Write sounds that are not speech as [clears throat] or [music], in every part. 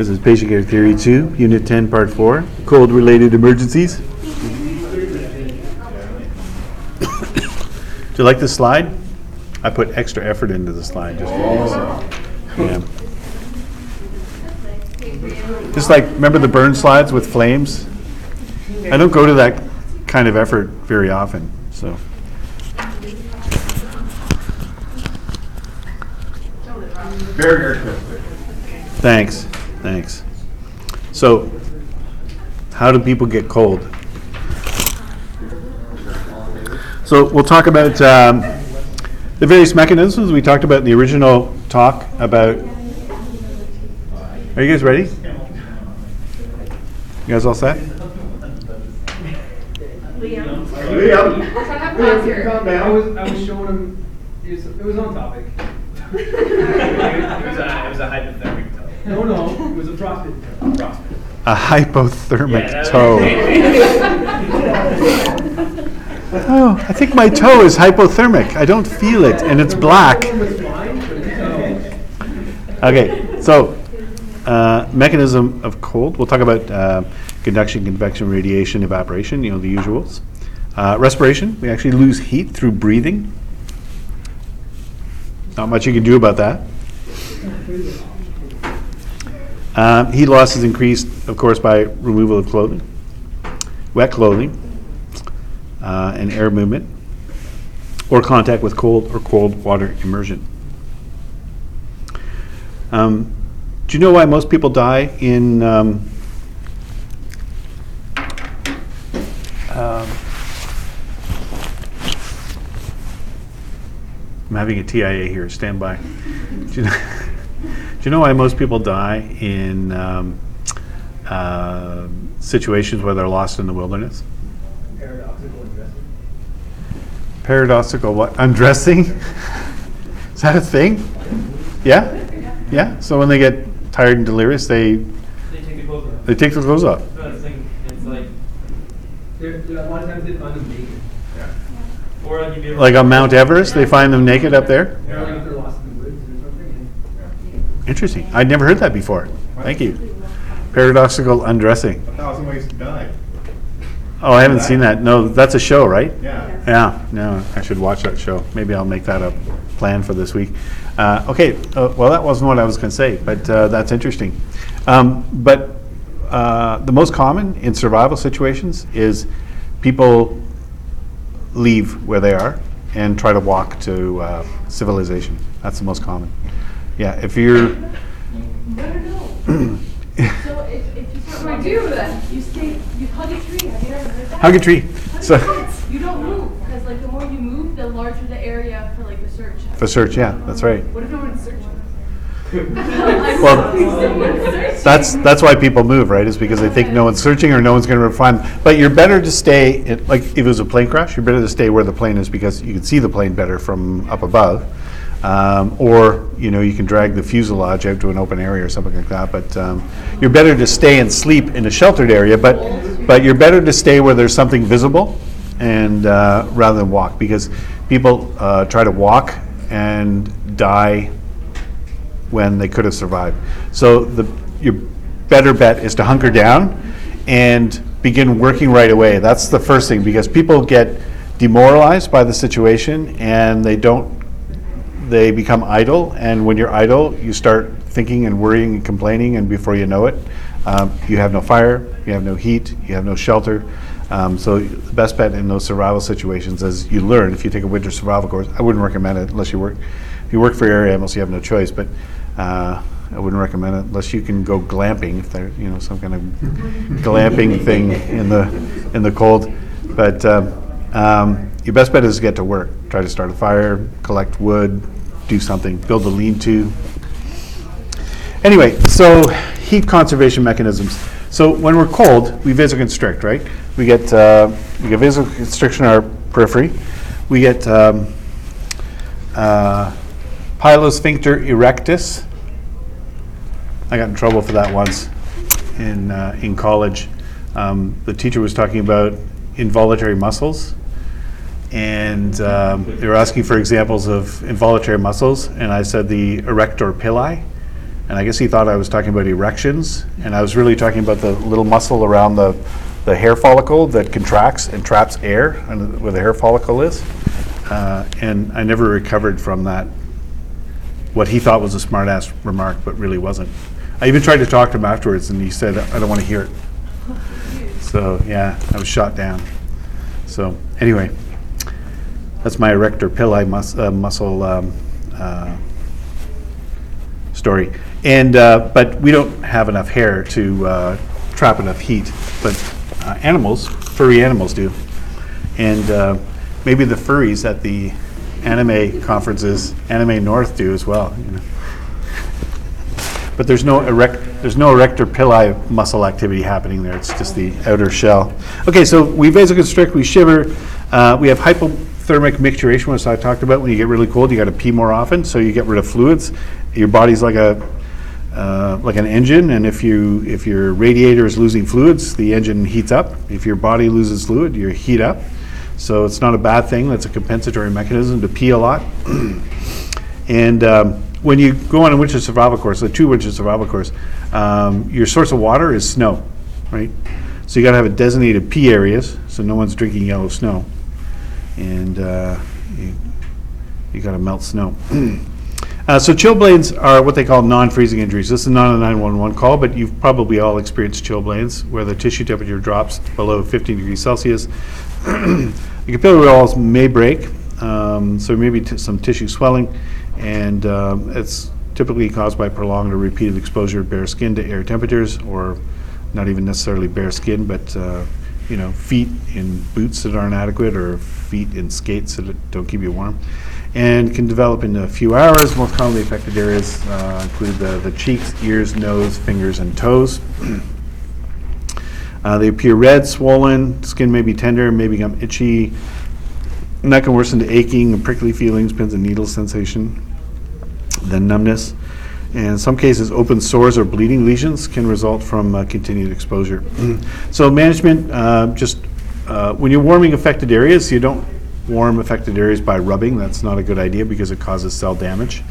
This is patient care theory two, unit ten, part four, cold-related emergencies. [coughs] Do you like this slide? I put extra effort into the slide just for you. Yeah. Just like, remember the burn slides with flames? I don't go to that kind of effort very often, so. Very artistic. Thanks, thanks. So, how do people get cold? So we'll talk about um, the various mechanisms we talked about in the original talk about. Are you guys ready? You guys all set? Liam. I was, I was showing him, it was, it was on topic. [laughs] It was a, it was a hypothermic toe. No, no, it was a frosted toe. Frostbite. A hypothermic Yeah, that- toe. [laughs] Oh, I think my toe is hypothermic. I don't feel it, and it's black. It was fine, but it's toe. Okay, so uh, mechanism of cold. We'll talk about uh, conduction, convection, radiation, evaporation. You know the usuals. Uh, respiration. We actually lose heat through breathing. Not much you can do about that. Um, heat loss is increased, of course, by removal of clothing, wet clothing, uh, and air movement, or contact with cold or cold water immersion. Um, do you know why most people die in um, um, I'm having a TIA here. Stand by. Do you know, [laughs] do you know why most people die in um, uh, situations where they're lost in the wilderness? Paradoxical addressing. Paradoxical what? Undressing? [laughs] Is that a thing? Yeah? Yeah? So when they get tired and delirious, they, They take the clothes off. they take their clothes off. That's the thing. It's like, There, there- a lot of times they find them naked. or like you'd be able Like on Mount Everest, they find them naked up there? They're like if they're lost in the woods or something. and- Interesting. I'd never heard that before. Thank you. Paradoxical undressing. A thousand ways to die. Oh, I haven't seen that. No, that's a show, right? Yeah. Yeah, no, I should watch that show. Maybe I'll make that a plan for this week. Uh, okay, uh, well, that wasn't what I was going to say, but uh, that's interesting. Um, but uh, the most common in survival situations is people leave where they are and try to walk to uh, civilization. That's the most common. Yeah, if you're. No, no, no. So if, if you start What do do then? you stay, you hug a tree, have you ever heard that? Hug a tree. Hug So- tree. You don't move, because like the more you move, the larger the area for like the search. For search, yeah, that's right. What if no one's searching? [laughs] Well, That's, that's why people move, right, is because they think no one's searching or no one's gonna find. But you're better to stay, in- like, if it was a plane crash, you're better to stay where the plane is because you can see the plane better from up above. Um, Or, you know, you can drag the fuselage out to an open area or something like that. But um, you're better to stay and sleep in a sheltered area, but, but you're better to stay where there's something visible and, uh, rather than walk. Because people uh, try to walk and die when they could have survived. So the, your better bet is to hunker down and begin working right away. That's the first thing, because people get demoralized by the situation and they don't, they become idle, and when you're idle, you start thinking and worrying and complaining, and before you know it, um, you have no fire, you have no heat, you have no shelter. Um, so the best bet in those survival situations, is you learn, if you take a winter survival course, I wouldn't recommend it unless you work, if you work for air ambulance, you have no choice, but uh, I wouldn't recommend it unless you can go glamping, if there, you know, some kind of glamping [laughs] thing in the, in the cold. But um, um, your best bet is to get to work. Try to start a fire, collect wood, do something, build a lean-to. Anyway, so heat conservation mechanisms. So when we're cold, we vasoconstrict, right? We get, uh, we get vasoconstriction in our periphery. We get um, uh, pilosphincter erectus. I got in trouble for that once in, uh, in college. Um, the teacher was talking about involuntary muscles. And um, they were asking for examples of involuntary muscles, and I said the erector pili. and I guess he thought I was talking about erections, and I was really talking about the little muscle around the, the hair follicle that contracts and traps air, and where the hair follicle is. Uh, and I never recovered from that. What he thought was a smart-ass remark, but really wasn't. I even tried to talk to him afterwards, and he said, "I don't want to hear it." So yeah, I was shot down. So anyway, that's my erector pili mus- uh, muscle um, uh, story. And uh, but we don't have enough hair to uh, trap enough heat. But uh, animals, furry animals, do. And uh, maybe the furries at the anime conferences, Anime North, do as well. You know. But there's no erect, there's no erector pili muscle activity happening there. It's just the outer shell. Okay, so we vasoconstrict, we shiver, uh, we have hypothermic micturition, which I talked about. When you get really cold, you got to pee more often, so you get rid of fluids. Your body's like a uh, like an engine, and if you if your radiator is losing fluids, the engine heats up. If your body loses fluid, you heat up. So it's not a bad thing. That's a compensatory mechanism to pee a lot. [clears throat] And um, when you go on a winter survival course, a two winter survival course, um, your source of water is snow, right? So you got to have a designated pee areas, so no one's drinking yellow snow, and uh, you, you got to melt snow. [clears throat] Uh, so chilblains are what they call non-freezing injuries. This is not a 911 call, but you've probably all experienced chilblains where the tissue temperature drops below 15 degrees Celsius. [clears throat] the capillary walls may break, um, so maybe t- some tissue swelling, and um, it's typically caused by prolonged or repeated exposure of bare skin to air temperatures, or not even necessarily bare skin, but uh, you know, feet in boots that aren't adequate, or feet in skates that don't keep you warm, and can develop in a few hours. Most commonly affected areas uh, include the, the cheeks, ears, nose, fingers, and toes. [clears throat] Uh, they appear red, swollen, skin may be tender, may become itchy, and that can worsen to aching and prickly feelings, pins and needles sensation, then numbness. And in some cases, open sores or bleeding lesions can result from uh, continued exposure. [clears throat] so management, uh, just uh, when you're warming affected areas, you don't warm affected areas by rubbing. That's not a good idea because it causes cell damage.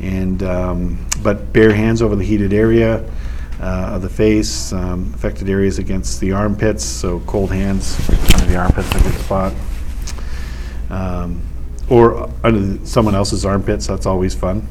And um, but bare hands over the heated area uh, of the face, um, affected areas against the armpits. So cold hands under the armpits, a good spot um, or under someone else's armpits. That's always fun.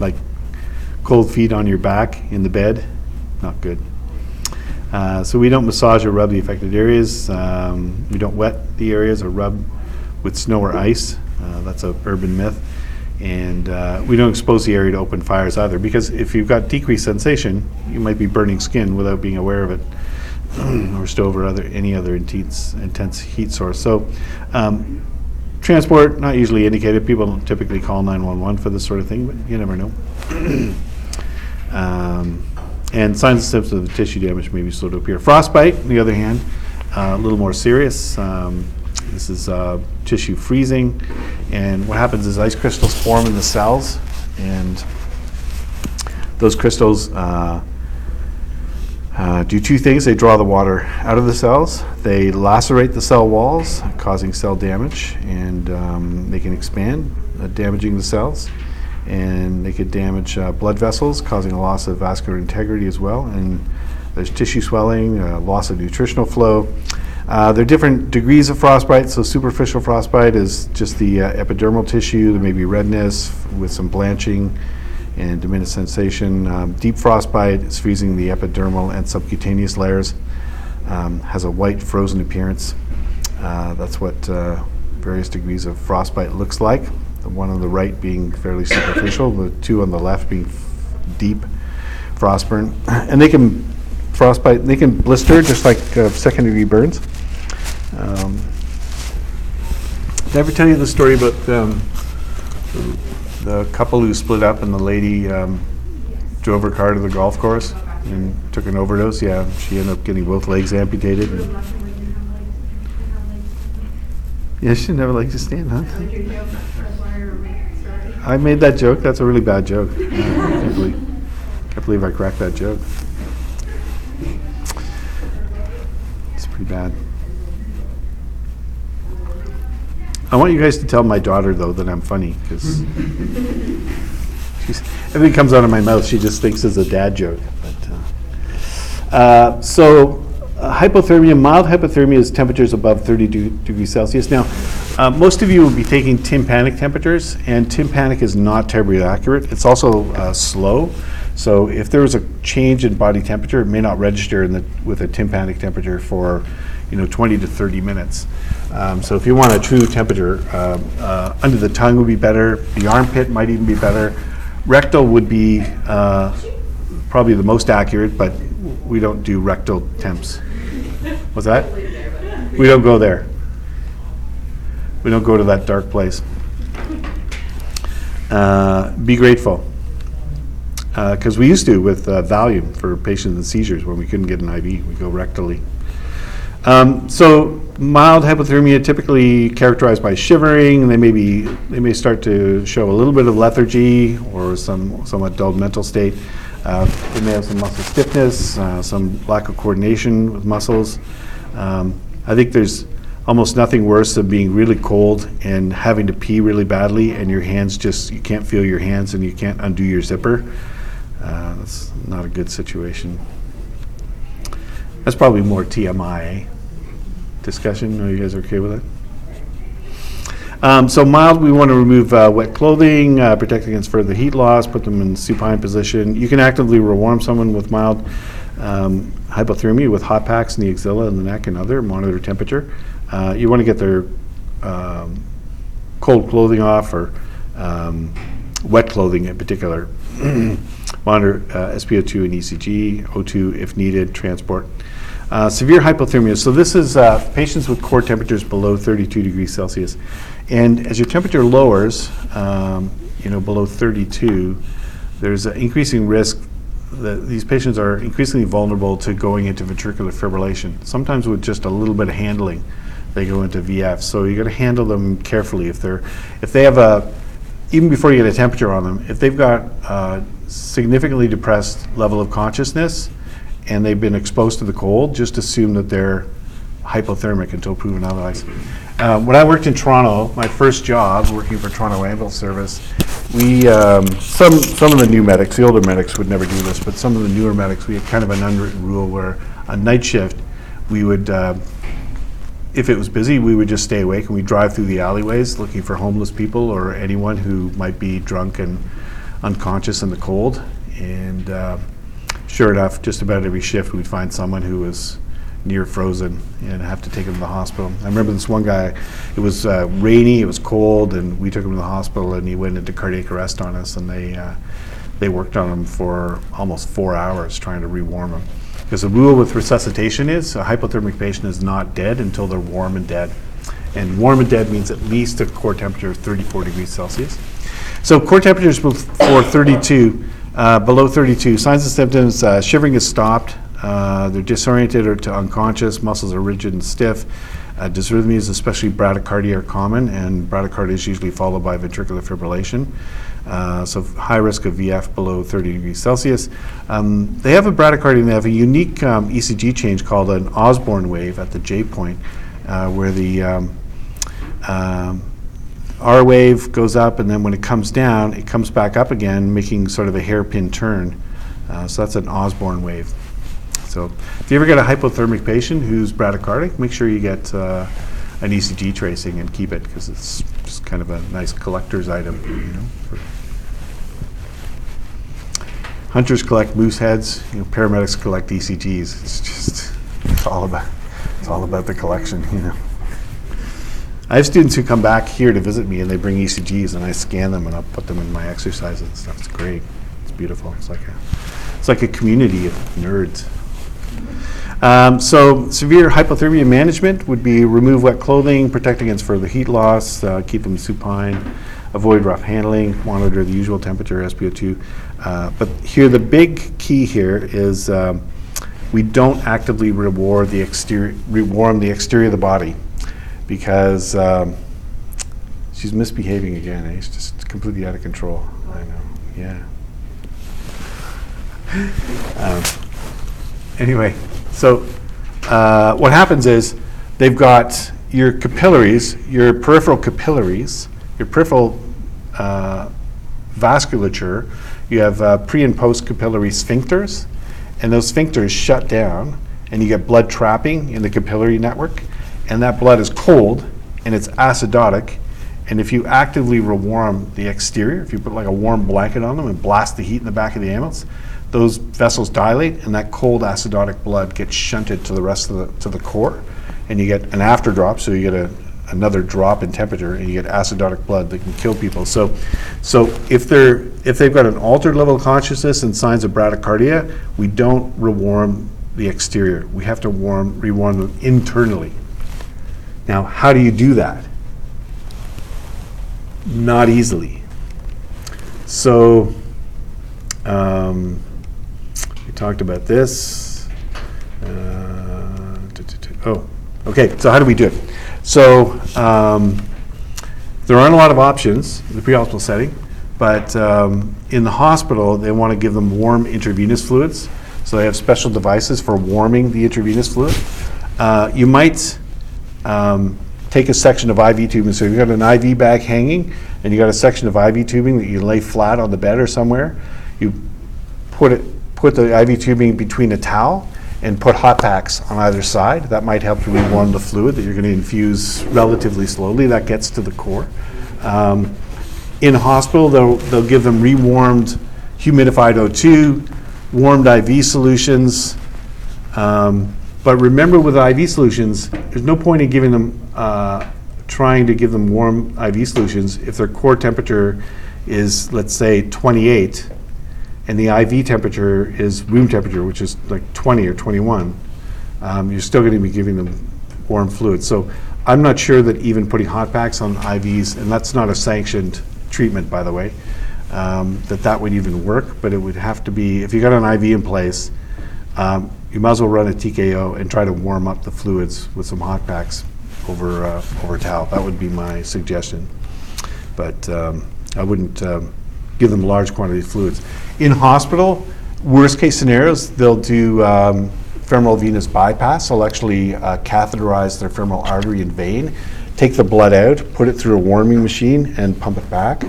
Like cold feet on your back in the bed, not good. Uh, so we don't massage or rub the affected areas. Um, we don't wet the areas or rub with snow or ice. Uh, that's a urban myth. And uh, we don't expose the area to open fires either, because if you've got decreased sensation, you might be burning skin without being aware of it, [clears throat] or stove or other any other intense intense heat source. So. Um, Transport, not usually indicated. People don't typically call 911 for this sort of thing, but you never know. [clears throat] Um, And signs and symptoms of tissue damage may be slow to appear. Frostbite, on the other hand, uh, a little more serious. Um, This is uh, tissue freezing, and what happens is ice crystals form in the cells, and those crystals uh, uh, do two things. They draw the water out of the cells. They lacerate the cell walls, causing cell damage, and um, they can expand, uh, damaging the cells. And they could damage uh, blood vessels, causing a loss of vascular integrity as well. And there's tissue swelling, uh, loss of nutritional flow. Uh, there are different degrees of frostbite. So superficial frostbite is just the uh, epidermal tissue. There may be redness with some blanching and diminished sensation. Um, deep frostbite is freezing the epidermal and subcutaneous layers. Um, has a white frozen appearance. Uh, that's what uh, various degrees of frostbite looks like. The one on the right being fairly superficial, the two on the left being f- deep frostburn. And they can frostbite, they can blister just like uh, second degree burns. Um, did I ever tell you the story about um, the couple who split up and the lady um, drove her car to the golf course and took an overdose. Yeah, she ended up getting both legs amputated. yeah, she never liked to stand, huh? I made that joke. That's a really bad joke. I can't believe, can't believe I cracked that joke. It's pretty bad. I want you guys to tell my daughter, though, that I'm funny, because everything comes out of my mouth, she just thinks it's a dad joke. But, uh, uh, So uh, hypothermia, mild hypothermia is temperatures above 30 de- degrees Celsius. Now, uh, most of you will be taking tympanic temperatures, and tympanic is not terribly accurate. It's also uh, slow. So if there was a change in body temperature, it may not register in the, with a tympanic temperature for, you know, 20 to 30 minutes. Um, So if you want a true temperature, um, uh, under the tongue would be better, the armpit might even be better. Rectal would be uh, probably the most accurate, but we don't do rectal temps. What's that? We don't go there. We don't go to that dark place. Uh, Be grateful. Because we used to with uh, Valium for patients with seizures when we couldn't get an IV, we go rectally. Um, So mild hypothermia typically characterized by shivering, they may be, they may start to show a little bit of lethargy or some somewhat dulled mental state. Uh, They may have some muscle stiffness, uh, some lack of coordination with muscles. Um, I think there's almost nothing worse than being really cold and having to pee really badly and your hands just, you can't feel your hands and you can't undo your zipper. Uh, That's not a good situation. That's probably more TMI discussion. Are you guys okay with that? Um, so mild, we want to remove uh, wet clothing, uh, protect against further heat loss, put them in supine position. You can actively rewarm someone with mild um, hypothermia with hot packs in the axilla and the neck and other, monitor temperature. Uh, you want to get their um, cold clothing off or um, wet clothing in particular. [clears throat] Monitor uh, SpO2 and ECG, O2 if needed, transport. Uh, Severe hypothermia, so this is uh, patients with core temperatures below 32 degrees Celsius. And as your temperature lowers, um, you know, below 32, there's an increasing risk that these patients are increasingly vulnerable to going into ventricular fibrillation. Sometimes with just a little bit of handling, they go into VF. So you got to handle them carefully. If they're, if they have a, even before you get a temperature on them, if they've got uh, significantly depressed level of consciousness and they've been exposed to the cold, just assume that they're hypothermic until proven otherwise. Uh, when I worked in Toronto, my first job working for Toronto Ambulance Service, we um, some some of the new medics, the older medics would never do this, but some of the newer medics, we had kind of an unwritten rule where on night shift, we would. Uh, if it was busy, we would just stay awake and we'd drive through the alleyways looking for homeless people or anyone who might be drunk and unconscious in the cold. And uh, sure enough, just about every shift, we'd find someone who was near frozen and have to take them to the hospital. I remember this one guy, it was uh, rainy, it was cold, and we took him to the hospital and he went into cardiac arrest on us and they, uh, they worked on him for almost four hours trying to rewarm him. Because the rule with resuscitation is a hypothermic patient is not dead until they're warm and dead. And warm and dead means at least a core temperature of 34 degrees Celsius. So core temperatures before 32, uh, below 32, signs and symptoms, uh, shivering is stopped, uh, they're disoriented or to unconscious, muscles are rigid and stiff. Uh, dysrhythmias, especially bradycardia, are common, and bradycardia is usually followed by ventricular fibrillation. Uh, so high risk of VF below 30 degrees Celsius. Um, they have a bradycardia and they have a unique um, ECG change called an Osborn wave at the J point, uh, where the um, um, R wave goes up, and then when it comes down, it comes back up again, making sort of a hairpin turn. Uh, so that's an Osborn wave. So if you ever get a hypothermic patient who's bradycardic, make sure you get uh, an ECG tracing and keep it because it's kind of a nice collector's item. You know, for Hunters collect moose heads. You know, paramedics collect ECGs. It's just it's all about it's all about the collection. You know. I have students who come back here to visit me and they bring ECGs and I scan them and I'll put them in my exercises and stuff. It's great. It's beautiful. It's like a it's like a community of nerds. Um, so severe hypothermia management would be remove wet clothing, protect against further heat loss, uh, keep them supine, avoid rough handling, monitor the usual temperature, SpO2. Uh, but here, the big key here is um, we don't actively reward the exterior, rewarm the exterior of the body because um, she's misbehaving again. Eh? It's just completely out of control. I know. Yeah. [laughs] Um, anyway, so uh, what happens is they've got your capillaries, your peripheral capillaries, your peripheral uh, vasculature, you have uh, pre and post capillary sphincters, and those sphincters shut down, and you get blood trapping in the capillary network, and that blood is cold and it's acidotic. And if you actively rewarm the exterior, if you put like a warm blanket on them and blast the heat in the back of the ambulance, those vessels dilate, and that cold acidotic blood gets shunted to the rest of the to the core, and you get an after drop. So you get a another drop in temperature, and you get acidotic blood that can kill people. So, so if they're if they've got an altered level of consciousness and signs of bradycardia, we don't rewarm the exterior. We have to warm rewarm them internally. Now, how do you do that? Not easily. So, um, talked about this. Uh, Oh, okay, so how do we do it? So, um, there aren't a lot of options in the pre-hospital setting, but um, in the hospital, they want to give them warm intravenous fluids. So they have special devices for warming the intravenous fluid. Uh, You might um, take a section of IV tubing, so you've got an IV bag hanging, and you got a section of IV tubing that you lay flat on the bed or somewhere. You put it, put the IV tubing between a towel and put hot packs on either side. That might help to rewarm the fluid that you're going to infuse relatively slowly. That gets to the core. Um, in hospital, they'll, they'll give them rewarmed humidified O2, warmed IV solutions. Um, But remember with IV solutions, there's no point in giving them, uh, trying to give them warm IV solutions if their core temperature is, let's say, 28, and the IV temperature is room temperature, which is like 20 or 21. Um, You're still going to be giving them warm fluid. So I'm not sure that even putting hot packs on IVs, and that's not a sanctioned treatment, by the way, um, that that would even work, but it would have to be, if you got an IV in place, um, you might as well run a TKO and try to warm up the fluids with some hot packs over, uh, over towel. That would be my suggestion. But um, I wouldn't um, give them large quantities of fluids. In hospital, worst-case scenarios, they'll do um, femoral venous bypass. They'll actually uh, catheterize their femoral artery and vein, take the blood out, put it through a warming machine, and pump it back.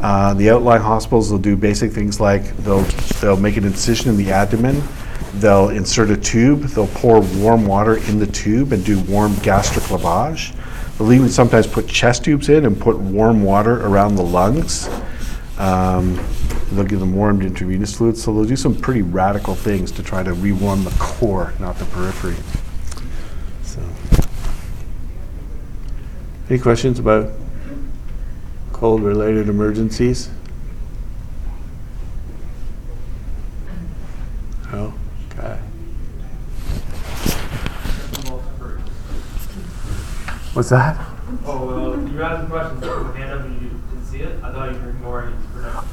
Uh, The outlying hospitals will do basic things like they'll, they'll make an incision in the abdomen, they'll insert a tube, they'll pour warm water in the tube and do warm gastric lavage. They'll even sometimes put chest tubes in and put warm water around the lungs. Um, They'll give them warmed intravenous fluids, so they'll do some pretty radical things to try to rewarm the core, not the periphery. So, Any questions about cold-related emergencies? No? Okay. What's that? Oh, well, you were asking questions, so hand up see it? I thought you were ignoring.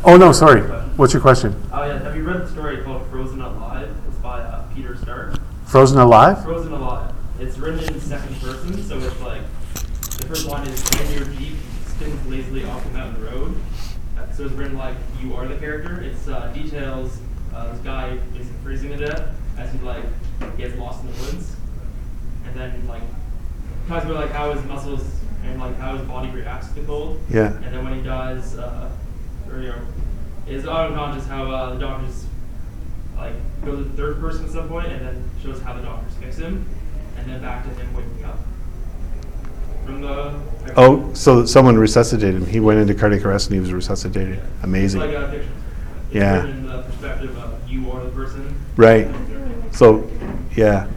Oh, no, sorry. What's your question? Oh, yeah, have you read the story called Frozen Alive? It's by uh, Peter Stark. Frozen alive? Frozen Alive. It's written in second person, so it's like, the first line is, when your Jeep spins lazily off the mountain road. So it's written like, you are the character. It's uh, details uh, this guy basically freezing to death as he like gets lost in the woods. And then like, talks about like how his muscles and like how his body reacts to the cold. Yeah. And then when he dies, uh, or you know, is unconscious how uh, the doctors like go to the third person at some point and then shows how the doctors fix him, and then back to him waking up from the. Oh, so someone resuscitated him. He went into cardiac arrest and he was resuscitated. It's Amazing. like a. It's Yeah. in the perspective of you are the person. Right. So, yeah.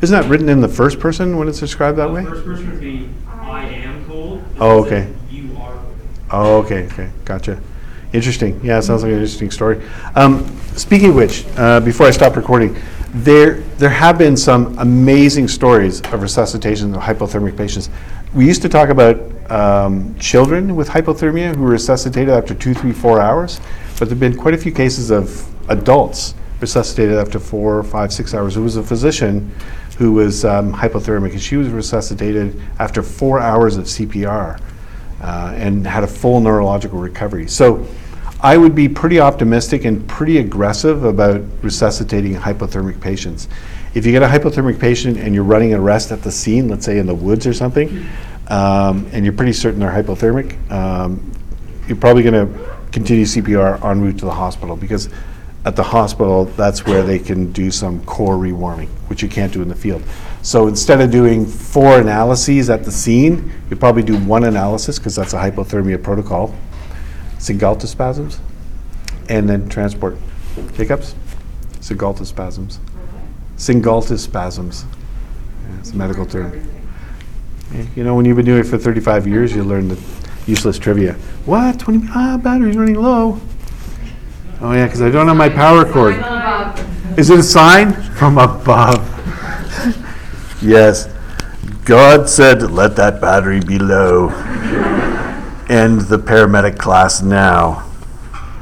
Isn't that written in the first person when it's described that Uh, way? First person would be I am cold. This Oh, okay. You are. Oh, okay, okay, gotcha. Interesting. Yeah, it sounds like an interesting story. Um, speaking of which, uh, before I stop recording, there there have been some amazing stories of resuscitation of hypothermic patients. We used to talk about um, children with hypothermia who were resuscitated after two, three, four hours, but there've been quite a few cases of adults resuscitated after four, five, six hours. There was a physician who was um, hypothermic, and she was resuscitated after four hours of CPR uh, and had a full neurological recovery. So I would be pretty optimistic and pretty aggressive about resuscitating hypothermic patients. if you get a hypothermic patient and you're running an arrest at the scene, let's say in the woods or something, um, and you're pretty certain they're hypothermic, um, you're probably going to continue CPR en route to the hospital because at the hospital, that's where they can do some core rewarming, which you can't do in the field. So instead of doing four analyses at the scene, you probably do one analysis because that's a hypothermia protocol, singultus spasms, and then transport. Hiccups? singultus spasms. singultus spasms. Yeah, It's a medical term. Yeah, You know, when you've been doing it for 35 years, you learn the useless trivia. What? 20? Ah, battery's running low. Oh yeah, because I don't have my power cord. Is it a sign from above? yes. God said, "Let that battery be low." End the paramedic class now.